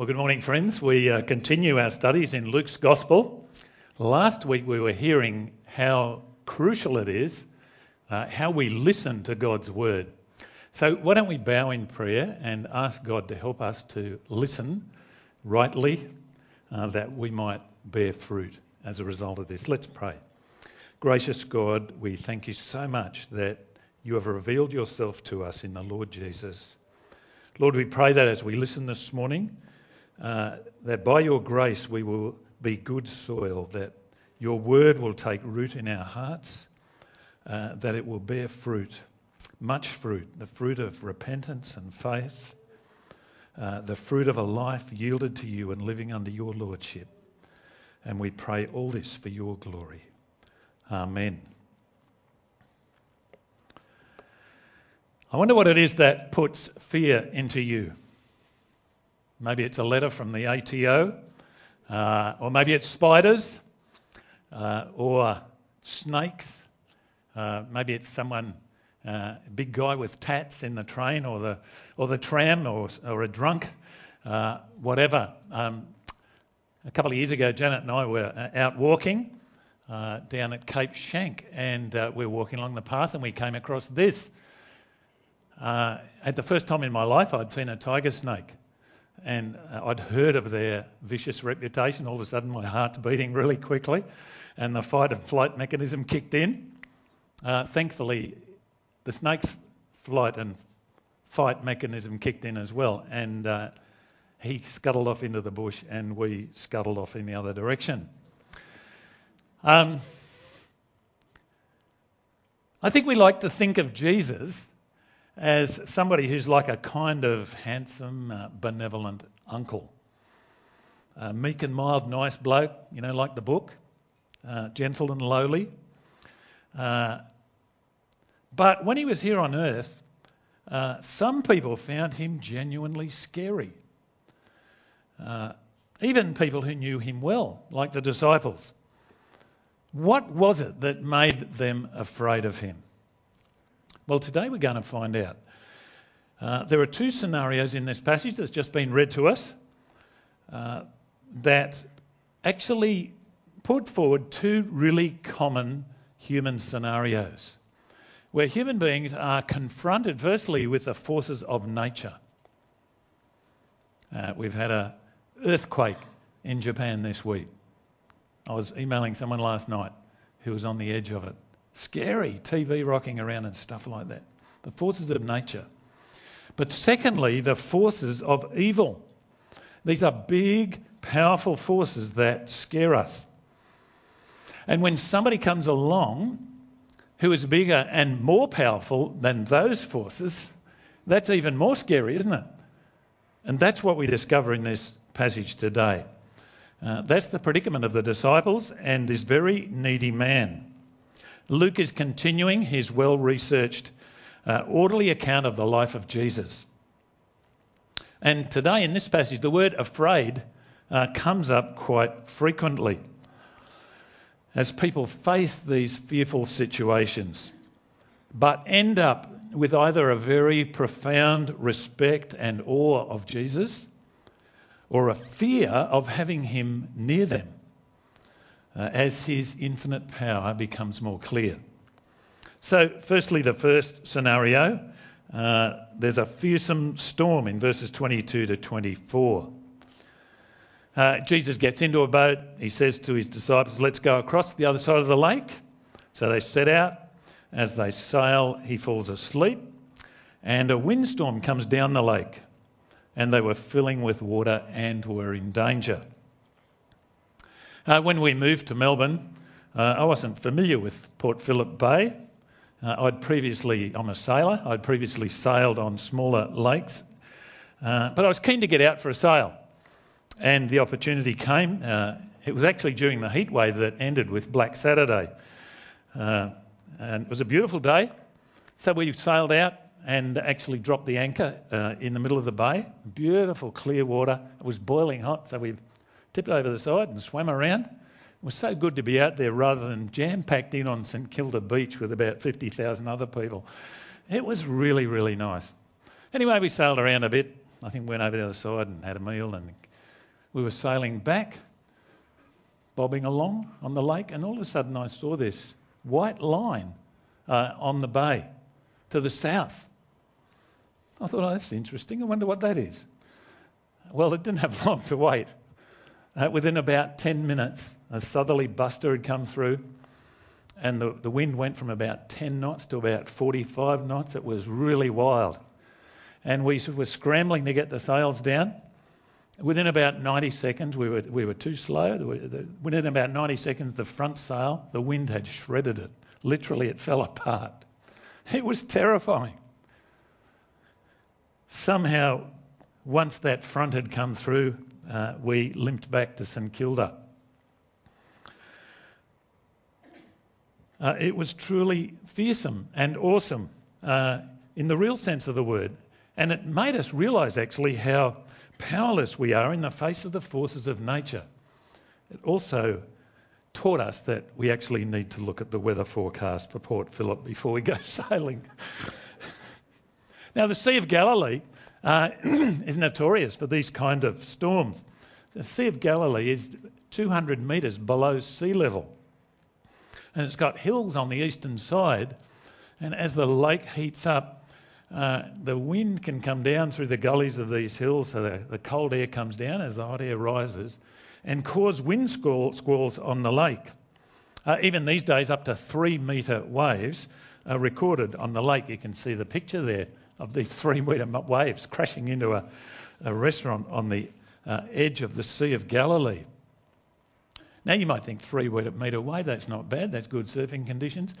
Well, good morning, friends. We uh, continue our studies in Luke's Gospel. Last week we were hearing how crucial it is uh, how we listen to God's word. So, why don't we bow in prayer and ask God to help us to listen rightly uh, that we might bear fruit as a result of this? Let's pray. Gracious God, we thank you so much that you have revealed yourself to us in the Lord Jesus. Lord, we pray that as we listen this morning, uh, that by your grace we will be good soil, that your word will take root in our hearts, uh, that it will bear fruit, much fruit, the fruit of repentance and faith, uh, the fruit of a life yielded to you and living under your lordship. And we pray all this for your glory. Amen. I wonder what it is that puts fear into you. Maybe it's a letter from the ATO, uh, or maybe it's spiders, uh, or snakes. Uh, maybe it's someone, uh, a big guy with tats in the train, or the or the tram, or or a drunk, uh, whatever. Um, a couple of years ago, Janet and I were uh, out walking down at Cape Schanck, and we were walking along the path, and we came across this. at the first time in my life, I'd seen a tiger snake and uh, I'd heard of their vicious reputation. All of a sudden, my heart's beating really quickly, and the fight and flight mechanism kicked in. Uh, thankfully, the snake's flight and fight mechanism kicked in as well, and uh, he scuttled off into the bush, and we scuttled off in the other direction. Um, I think we like to think of Jesus as somebody who's like a kind of handsome, uh, benevolent uncle. Uh, meek and mild, nice bloke, you know, like the book, uh, gentle and lowly. Uh, but when he was here on earth, uh, some people found him genuinely scary. Uh, even people who knew him well, like the disciples. What was it that made them afraid of him? Well, today we're going to find out. Uh, there are two scenarios in this passage that's just been read to us uh, that actually put forward two really common human scenarios where human beings are confronted, firstly, with the forces of nature. Uh, we've had an earthquake in Japan this week. I was emailing someone last night who was on the edge of it. Scary, TV rocking around and stuff like that. The forces of nature. But secondly, the forces of evil. These are big, powerful forces that scare us. And when somebody comes along who is bigger and more powerful than those forces, that's even more scary, isn't it? And that's what we discover in this passage today. Uh, that's the predicament of the disciples and this very needy man. Luke is continuing his well researched, uh, orderly account of the life of Jesus. And today, in this passage, the word afraid uh, comes up quite frequently as people face these fearful situations, but end up with either a very profound respect and awe of Jesus or a fear of having him near them uh, as his infinite power becomes more clear. So, firstly, the first scenario uh, there's a fearsome storm in verses 22 to 24. Uh, Jesus gets into a boat. He says to his disciples, Let's go across the other side of the lake. So they set out. As they sail, he falls asleep, and a windstorm comes down the lake, and they were filling with water and were in danger. Uh, when we moved to Melbourne, uh, I wasn't familiar with Port Phillip Bay. Uh, I'd previously, I'm a sailor, I'd previously sailed on smaller lakes, uh, but I was keen to get out for a sail. And the opportunity came. Uh, it was actually during the heat wave that ended with Black Saturday. Uh, and it was a beautiful day. So we sailed out and actually dropped the anchor in the middle of the bay. Beautiful, clear water. It was boiling hot, so we tipped over the side and swam around. It was so good to be out there rather than jam packed in on St Kilda Beach with about 50,000 other people. It was really, really nice. Anyway, we sailed around a bit. I think we went over the other side and had a meal and we were sailing back, bobbing along on the lake, and all of a sudden I saw this white line uh, on the bay to the south. I thought, oh, that's interesting. I wonder what that is. Well, it didn't have long to wait. Uh, within about 10 minutes, a southerly buster had come through, and the, the wind went from about 10 knots to about 45 knots. It was really wild. And we were scrambling to get the sails down. Within about 90 seconds, we were, we were too slow. Within about 90 seconds, the front sail, the wind had shredded it. Literally, it fell apart. It was terrifying. Somehow, once that front had come through, we limped back to St Kilda. Uh, it was truly fearsome and awesome uh, in the real sense of the word. And it made us realise actually how powerless we are in the face of the forces of nature. It also taught us that we actually need to look at the weather forecast for Port Phillip before we go sailing. now, the Sea of Galilee uh, is notorious for these kind of storms. The Sea of Galilee is 200 metres below sea level. And it's got hills on the eastern side. And as the lake heats up, uh, the wind can come down through the gullies of these hills, so the, the cold air comes down as the hot air rises, and cause wind squall, squalls on the lake. Uh, even these days, up to three metre waves are recorded on the lake. You can see the picture there of these three metre waves crashing into a, a restaurant on the uh, edge of the Sea of Galilee. Now, you might think three metre wave, that's not bad, that's good surfing conditions.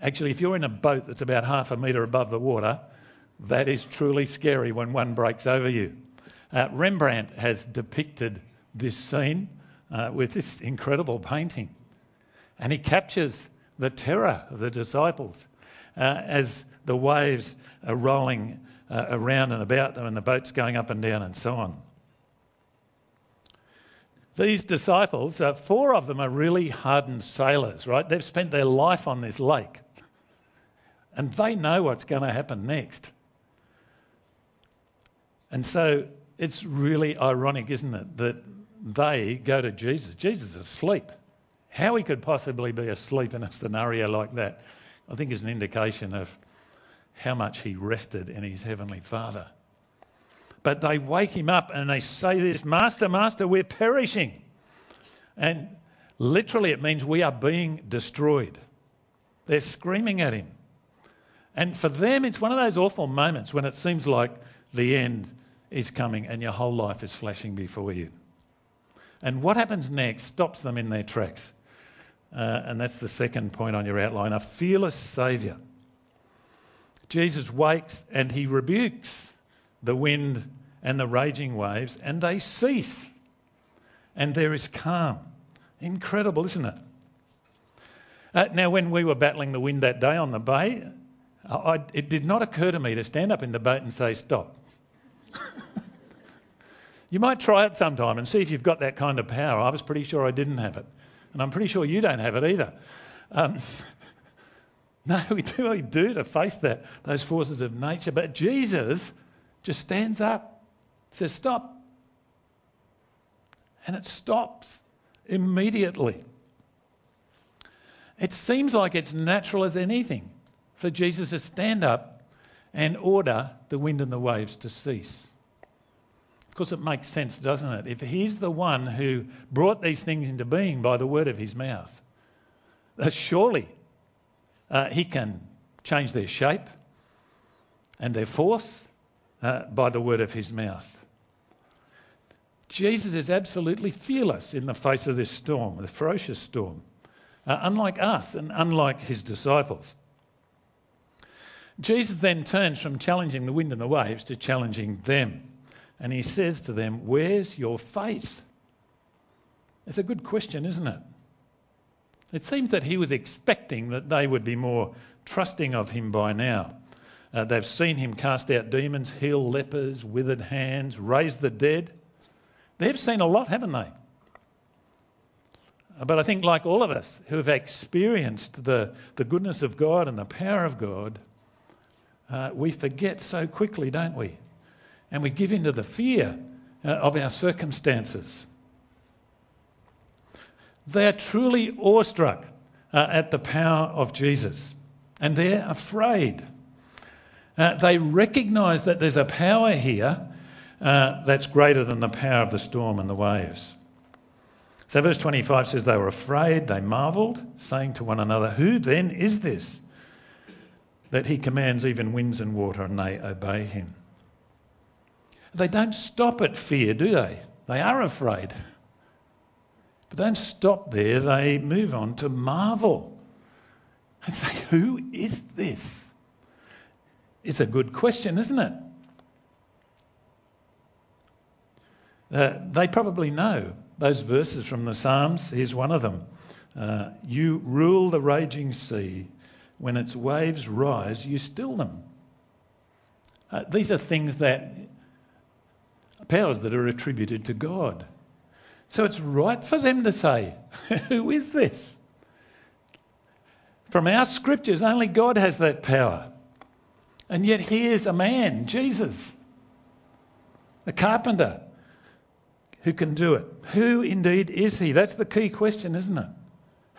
Actually, if you're in a boat that's about half a metre above the water, that is truly scary when one breaks over you. Uh, Rembrandt has depicted this scene uh, with this incredible painting. And he captures the terror of the disciples as the waves are rolling uh, around and about them and the boat's going up and down and so on. These disciples, uh, four of them are really hardened sailors, right? They've spent their life on this lake and they know what's going to happen next. And so it's really ironic, isn't it, that they go to Jesus. Jesus is asleep. How he could possibly be asleep in a scenario like that, I think is an indication of how much he rested in his heavenly Father. But they wake him up and they say this Master, Master, we're perishing. And literally, it means we are being destroyed. They're screaming at him. And for them, it's one of those awful moments when it seems like the end is coming and your whole life is flashing before you. And what happens next stops them in their tracks. Uh, and that's the second point on your outline a fearless Saviour. Jesus wakes and he rebukes the wind and the raging waves, and they cease. And there is calm. Incredible, isn't it? Uh, now, when we were battling the wind that day on the bay, I, it did not occur to me to stand up in the boat and say, Stop. You might try it sometime and see if you've got that kind of power. I was pretty sure I didn't have it. And I'm pretty sure you don't have it either. Um, no, we do what we do to face that, those forces of nature. But Jesus just stands up, says, Stop. And it stops immediately. It seems like it's natural as anything for Jesus to stand up and order the wind and the waves to cease. Of course, it makes sense, doesn't it? If he's the one who brought these things into being by the word of his mouth, uh, surely uh, he can change their shape and their force uh, by the word of his mouth. Jesus is absolutely fearless in the face of this storm, the ferocious storm, uh, unlike us and unlike his disciples. Jesus then turns from challenging the wind and the waves to challenging them. And he says to them, Where's your faith? It's a good question, isn't it? It seems that he was expecting that they would be more trusting of him by now. Uh, they've seen him cast out demons, heal lepers, withered hands, raise the dead. They've seen a lot, haven't they? Uh, but I think, like all of us who have experienced the, the goodness of God and the power of God, uh, we forget so quickly, don't we? And we give in to the fear uh, of our circumstances. They are truly awestruck uh, at the power of Jesus and they're afraid. Uh, they recognize that there's a power here uh, that's greater than the power of the storm and the waves. So, verse 25 says, They were afraid, they marveled, saying to one another, Who then is this that he commands even winds and water and they obey him? They don't stop at fear, do they? They are afraid. But don't stop there, they move on to marvel and say, Who is this? It's a good question, isn't it? Uh, they probably know those verses from the Psalms. Here's one of them uh, You rule the raging sea. When its waves rise, you still them. Uh, these are things that, powers that are attributed to God. So it's right for them to say, Who is this? From our scriptures, only God has that power. And yet here's a man, Jesus, a carpenter, who can do it. Who indeed is he? That's the key question, isn't it?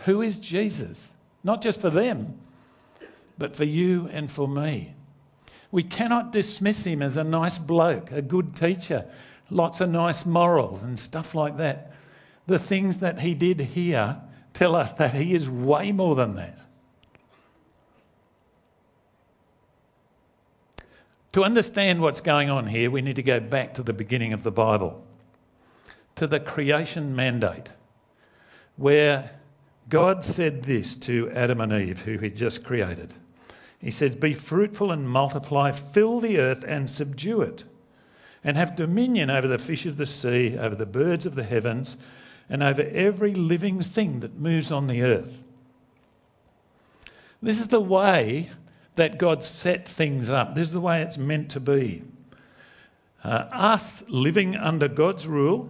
Who is Jesus? Not just for them, but for you and for me. We cannot dismiss him as a nice bloke, a good teacher, lots of nice morals and stuff like that. The things that he did here tell us that he is way more than that. To understand what's going on here, we need to go back to the beginning of the Bible, to the creation mandate, where God said this to Adam and Eve, who He'd just created. He says, Be fruitful and multiply, fill the earth and subdue it, and have dominion over the fish of the sea, over the birds of the heavens, and over every living thing that moves on the earth. This is the way that God set things up. This is the way it's meant to be. Uh, us living under God's rule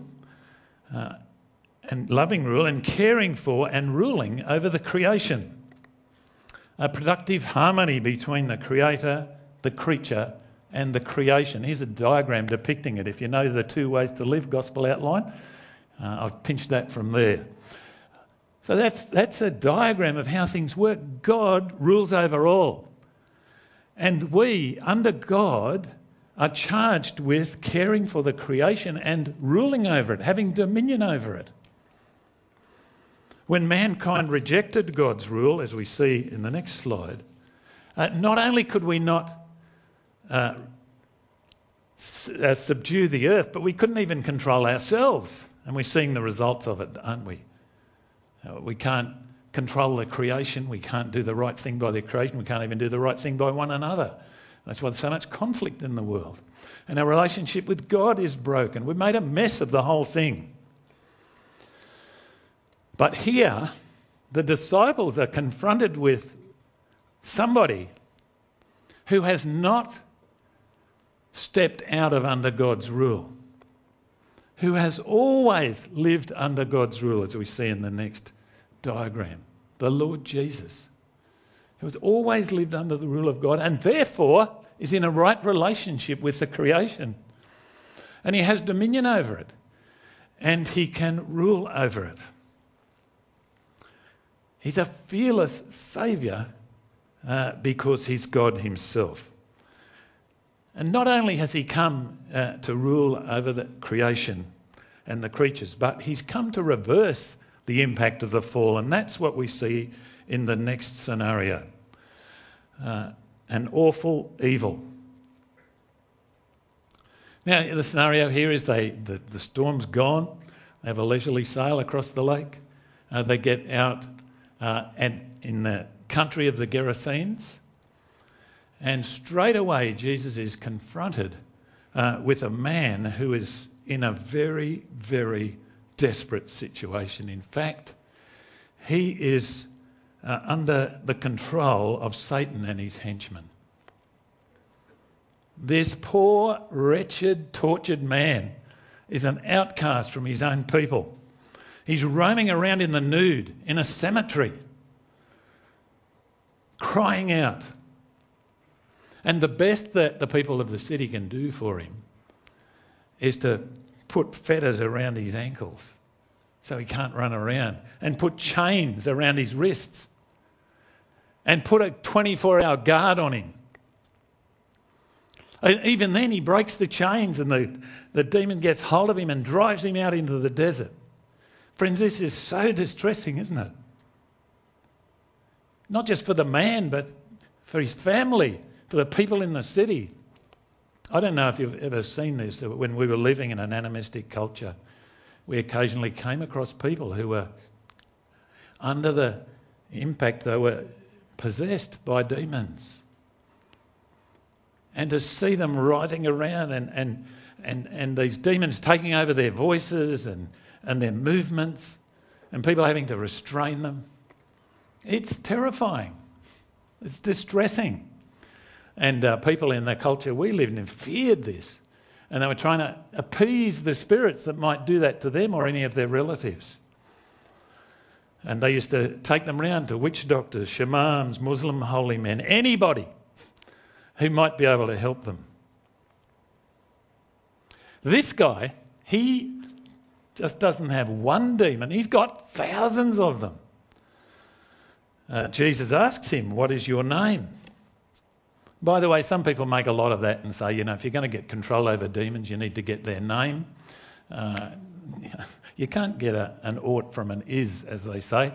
uh, and loving rule and caring for and ruling over the creation. A productive harmony between the creator, the creature, and the creation. Here's a diagram depicting it. If you know the two ways to live gospel outline, uh, I've pinched that from there. So that's, that's a diagram of how things work. God rules over all. And we, under God, are charged with caring for the creation and ruling over it, having dominion over it. When mankind rejected God's rule, as we see in the next slide, uh, not only could we not uh, uh, subdue the earth, but we couldn't even control ourselves. And we're seeing the results of it, aren't we? Uh, we can't control the creation. We can't do the right thing by the creation. We can't even do the right thing by one another. That's why there's so much conflict in the world. And our relationship with God is broken. We've made a mess of the whole thing. But here, the disciples are confronted with somebody who has not stepped out of under God's rule, who has always lived under God's rule, as we see in the next diagram. The Lord Jesus, who has always lived under the rule of God and therefore is in a right relationship with the creation. And he has dominion over it. And he can rule over it. He's a fearless Saviour uh, because he's God himself. And not only has he come uh, to rule over the creation and the creatures, but he's come to reverse the impact of the fall. And that's what we see in the next scenario uh, an awful evil. Now, the scenario here is they, the, the storm's gone, they have a leisurely sail across the lake, uh, they get out and in the country of the Gerasenes, and straight away Jesus is confronted uh, with a man who is in a very, very desperate situation. In fact, he is uh, under the control of Satan and his henchmen. This poor, wretched, tortured man is an outcast from his own people. He's roaming around in the nude in a cemetery, crying out. And the best that the people of the city can do for him is to put fetters around his ankles so he can't run around, and put chains around his wrists, and put a 24 hour guard on him. Even then, he breaks the chains, and the, the demon gets hold of him and drives him out into the desert. Friends, this is so distressing, isn't it? Not just for the man, but for his family, for the people in the city. I don't know if you've ever seen this. but When we were living in an animistic culture, we occasionally came across people who were under the impact, they were possessed by demons. And to see them writhing around and, and, and, and these demons taking over their voices and, and their movements, and people having to restrain them, it's terrifying. It's distressing. And uh, people in the culture we lived in feared this. And they were trying to appease the spirits that might do that to them or any of their relatives. And they used to take them round to witch doctors, shamans, Muslim holy men, anybody who might be able to help them. This guy, he just doesn't have one demon, he's got thousands of them. Uh, Jesus asks him, What is your name? By the way, some people make a lot of that and say, you know, if you're going to get control over demons, you need to get their name. Uh, you can't get a, an ought from an is, as they say.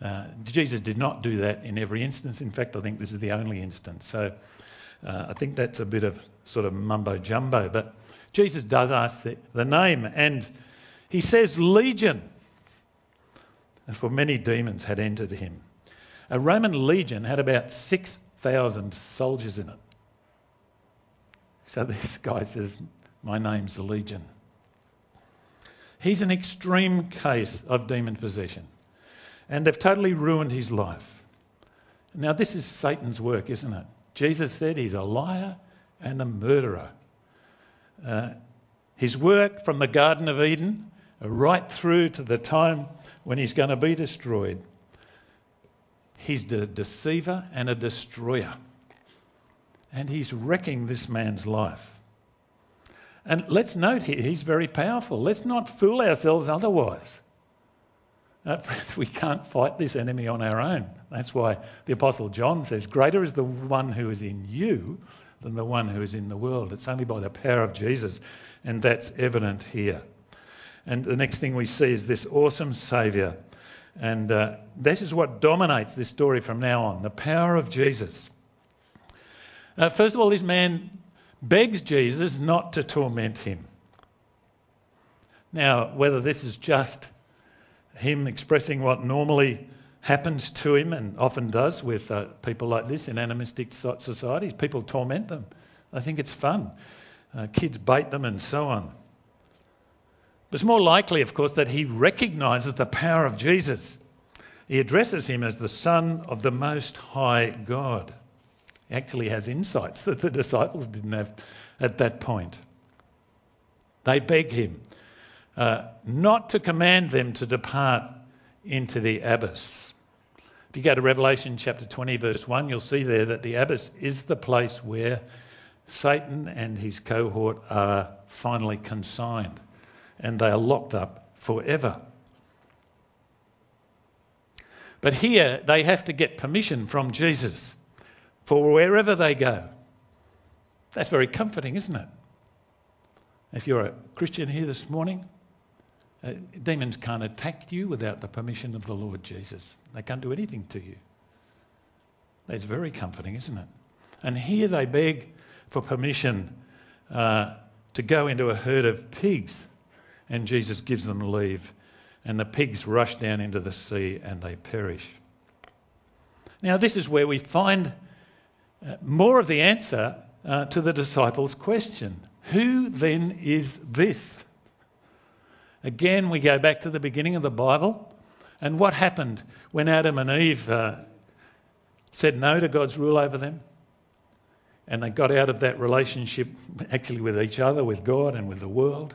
Uh, Jesus did not do that in every instance. In fact, I think this is the only instance. So uh, I think that's a bit of sort of mumbo jumbo. But Jesus does ask the, the name, and he says, Legion. For many demons had entered him. A Roman legion had about 6,000 soldiers in it. So this guy says, My name's Legion. He's an extreme case of demon possession. And they've totally ruined his life. Now, this is Satan's work, isn't it? Jesus said he's a liar and a murderer. Uh, his work from the Garden of Eden right through to the time when he's going to be destroyed He's a deceiver and a destroyer. And he's wrecking this man's life. And let's note here, he's very powerful. Let's not fool ourselves otherwise. Uh, we can't fight this enemy on our own. That's why the Apostle John says, Greater is the one who is in you than the one who is in the world. It's only by the power of Jesus, and that's evident here. And the next thing we see is this awesome Saviour and uh, this is what dominates this story from now on the power of Jesus. Uh, first of all, this man begs Jesus not to torment him. Now, whether this is just him expressing what normally happens to him and often does with uh, people like this in animistic societies, people torment them. I think it's fun. Uh, kids bait them and so on. It's more likely, of course, that he recognizes the power of Jesus. He addresses him as the Son of the Most High God. He actually has insights that the disciples didn't have at that point. They beg him uh, not to command them to depart into the abyss. If you go to Revelation chapter 20, verse 1, you'll see there that the abyss is the place where Satan and his cohort are finally consigned and they are locked up forever. But here they have to get permission from Jesus for wherever they go. That's very comforting, isn't it? If you're a Christian here this morning, uh, demons can't attack you without the permission of the Lord Jesus. They can't do anything to you. That's very comforting, isn't it? And here they beg for permission uh, to go into a herd of pigs and Jesus gives them leave. And the pigs rush down into the sea and they perish. Now, this is where we find uh, more of the answer uh, to the disciples' question Who then is this? Again, we go back to the beginning of the Bible. And what happened when Adam and Eve uh, said no to God's rule over them? And they got out of that relationship actually with each other, with God, and with the world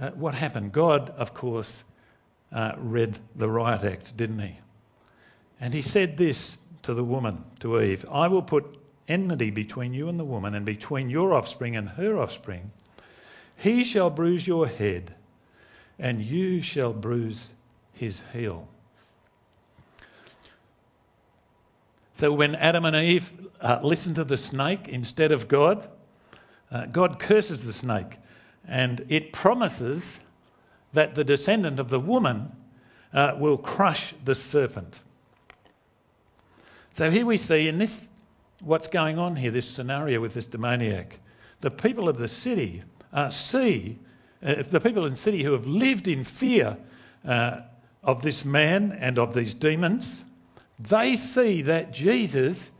uh, what happened? God, of course, uh, read the riot act, didn't he? And he said this to the woman, to Eve I will put enmity between you and the woman, and between your offspring and her offspring. He shall bruise your head, and you shall bruise his heel. So when Adam and Eve uh, listened to the snake instead of God, uh, God curses the snake and it promises that the descendant of the woman uh, will crush the serpent. So here we see in this what's going on here, this scenario with this demoniac. The people of the city uh, see, uh, the people in the city who have lived in fear uh, of this man and of these demons, they see that Jesus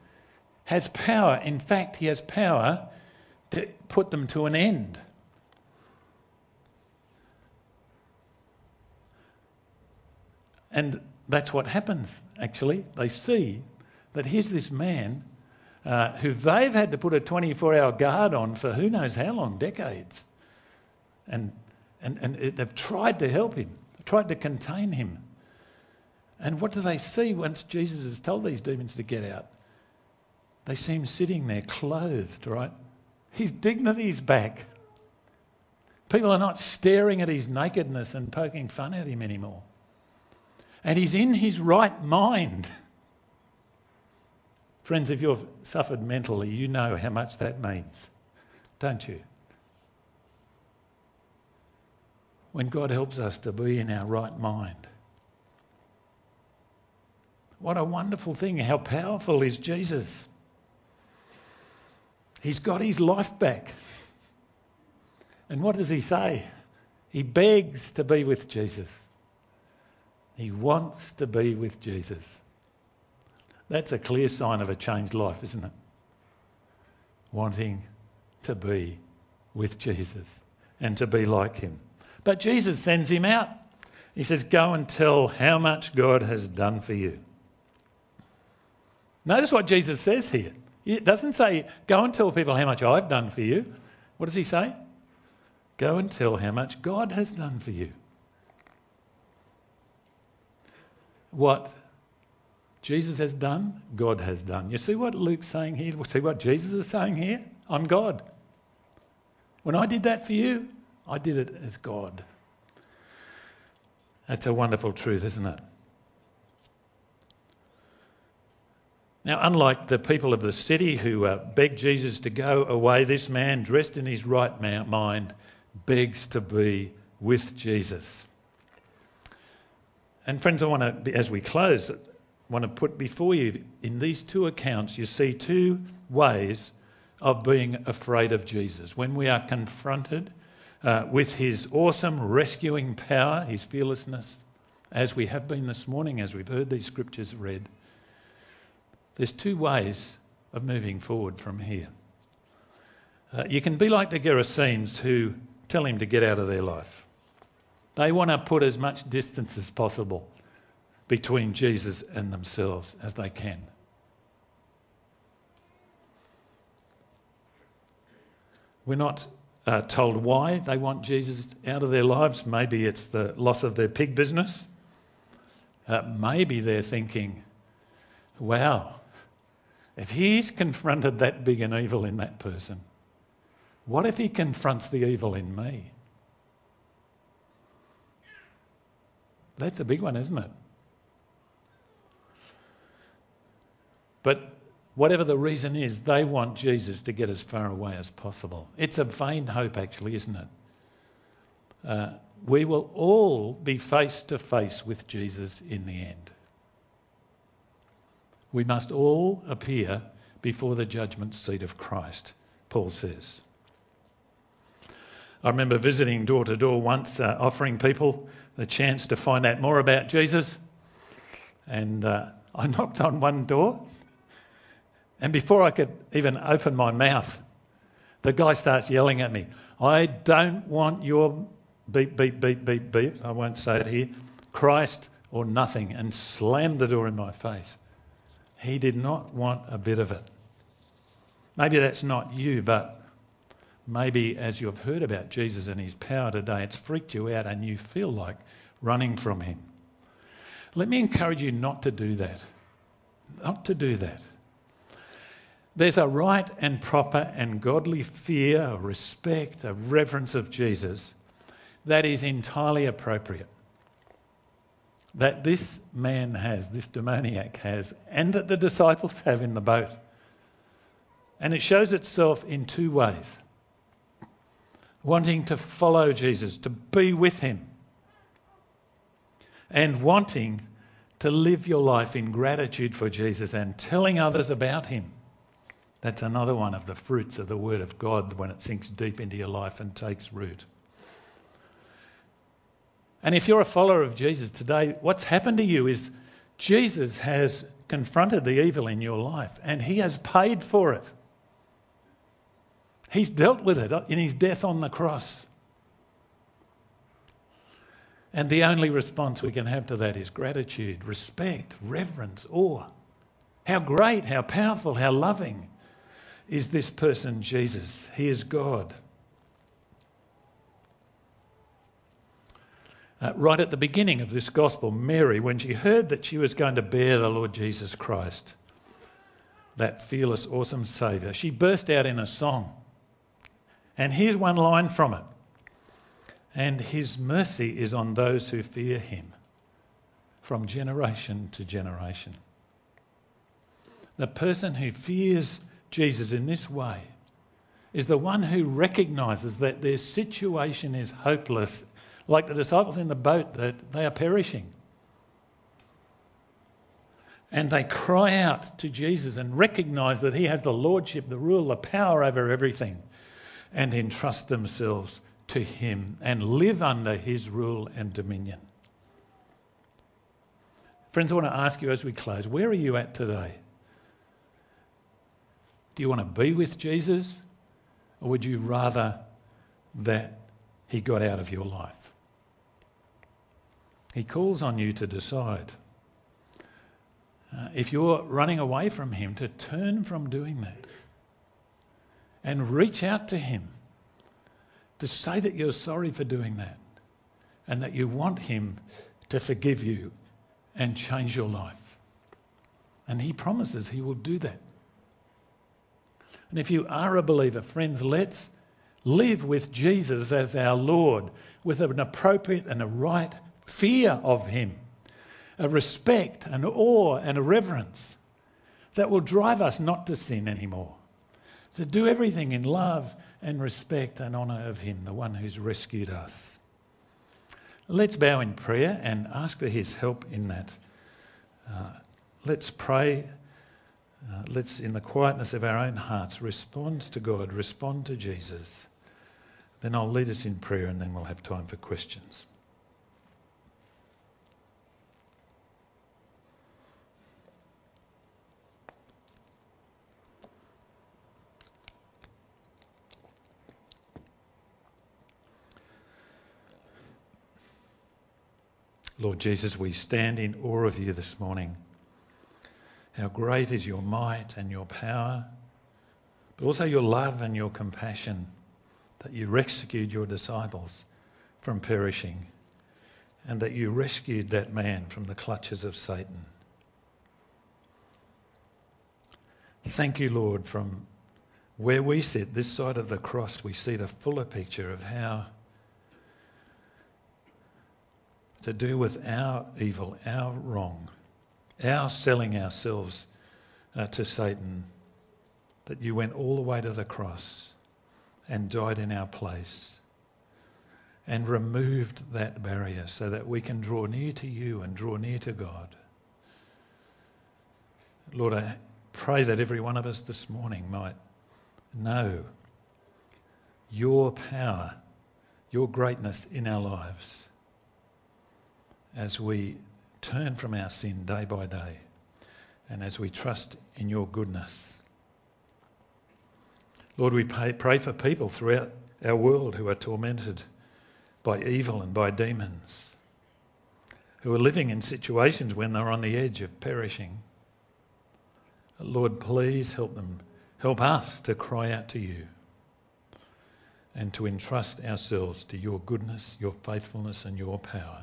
has power. In fact, he has power to put them to an end. And that's what happens, actually. They see that here's this man uh, who they've had to put a 24 hour guard on for who knows how long, decades. And, and, and it, they've tried to help him, tried to contain him. And what do they see once Jesus has told these demons to get out? They see him sitting there clothed, right? His dignity's back. People are not staring at his nakedness and poking fun at him anymore. And he's in his right mind. Friends, if you've suffered mentally, you know how much that means, don't you? When God helps us to be in our right mind. What a wonderful thing. How powerful is Jesus? He's got his life back. And what does he say? He begs to be with Jesus. He wants to be with Jesus. That's a clear sign of a changed life, isn't it? Wanting to be with Jesus and to be like him. But Jesus sends him out. He says, Go and tell how much God has done for you. Notice what Jesus says here. It doesn't say, Go and tell people how much I've done for you. What does he say? Go and tell how much God has done for you. What Jesus has done, God has done. You see what Luke's saying here? See what Jesus is saying here? I'm God. When I did that for you, I did it as God. That's a wonderful truth, isn't it? Now, unlike the people of the city who uh, begged Jesus to go away, this man, dressed in his right mind, begs to be with Jesus. And, friends, I want to, as we close, want to put before you in these two accounts, you see two ways of being afraid of Jesus. When we are confronted uh, with his awesome rescuing power, his fearlessness, as we have been this morning, as we've heard these scriptures read, there's two ways of moving forward from here. Uh, you can be like the Gerasenes who tell him to get out of their life. They want to put as much distance as possible between Jesus and themselves as they can. We're not uh, told why they want Jesus out of their lives. Maybe it's the loss of their pig business. Uh, maybe they're thinking, wow, if he's confronted that big an evil in that person, what if he confronts the evil in me? That's a big one, isn't it? But whatever the reason is, they want Jesus to get as far away as possible. It's a vain hope, actually, isn't it? Uh, we will all be face to face with Jesus in the end. We must all appear before the judgment seat of Christ, Paul says. I remember visiting door to door once, uh, offering people the chance to find out more about Jesus. And uh, I knocked on one door and before I could even open my mouth, the guy starts yelling at me, I don't want your beep, beep, beep, beep, beep, I won't say it here, Christ or nothing, and slammed the door in my face. He did not want a bit of it. Maybe that's not you, but maybe as you've heard about Jesus and his power today, it's freaked you out and you feel like running from him. Let me encourage you not to do that. Not to do that. There's a right and proper and godly fear, a respect, a reverence of Jesus that is entirely appropriate. That this man has, this demoniac has, and that the disciples have in the boat. And it shows itself in two ways wanting to follow Jesus, to be with him, and wanting to live your life in gratitude for Jesus and telling others about him. That's another one of the fruits of the Word of God when it sinks deep into your life and takes root. And if you're a follower of Jesus today, what's happened to you is Jesus has confronted the evil in your life and he has paid for it. He's dealt with it in his death on the cross. And the only response we can have to that is gratitude, respect, reverence, awe. How great, how powerful, how loving is this person, Jesus. He is God. Uh, right at the beginning of this gospel, Mary, when she heard that she was going to bear the Lord Jesus Christ, that fearless, awesome Saviour, she burst out in a song. And here's one line from it And his mercy is on those who fear him from generation to generation. The person who fears Jesus in this way is the one who recognizes that their situation is hopeless, like the disciples in the boat, that they are perishing. And they cry out to Jesus and recognize that he has the lordship, the rule, the power over everything, and entrust themselves to him and live under his rule and dominion. Friends, I want to ask you as we close where are you at today? Do you want to be with Jesus? Or would you rather that he got out of your life? He calls on you to decide. Uh, if you're running away from him, to turn from doing that and reach out to him to say that you're sorry for doing that and that you want him to forgive you and change your life. And he promises he will do that. And if you are a believer, friends, let's live with Jesus as our Lord with an appropriate and a right fear of Him, a respect, an awe, and a reverence that will drive us not to sin anymore. To do everything in love and respect and honour of Him, the one who's rescued us. Let's bow in prayer and ask for His help in that. Uh, let's pray uh, let's, in the quietness of our own hearts, respond to God, respond to Jesus. Then I'll lead us in prayer and then we'll have time for questions. Lord Jesus, we stand in awe of you this morning. How great is your might and your power, but also your love and your compassion that you rescued your disciples from perishing and that you rescued that man from the clutches of Satan. Thank you, Lord, from where we sit, this side of the cross, we see the fuller picture of how to do with our evil, our wrong, our selling ourselves uh, to Satan, that you went all the way to the cross and died in our place and removed that barrier so that we can draw near to you and draw near to God. Lord, I pray that every one of us this morning might know your power, your greatness in our lives as we turn from our sin day by day and as we trust in your goodness. Lord, we pray, pray for people throughout our world who are tormented by evil and by demons, who are living in situations when they're on the edge of perishing. Lord, please help them, help us to cry out to you and to entrust ourselves to your goodness, your faithfulness, and your power.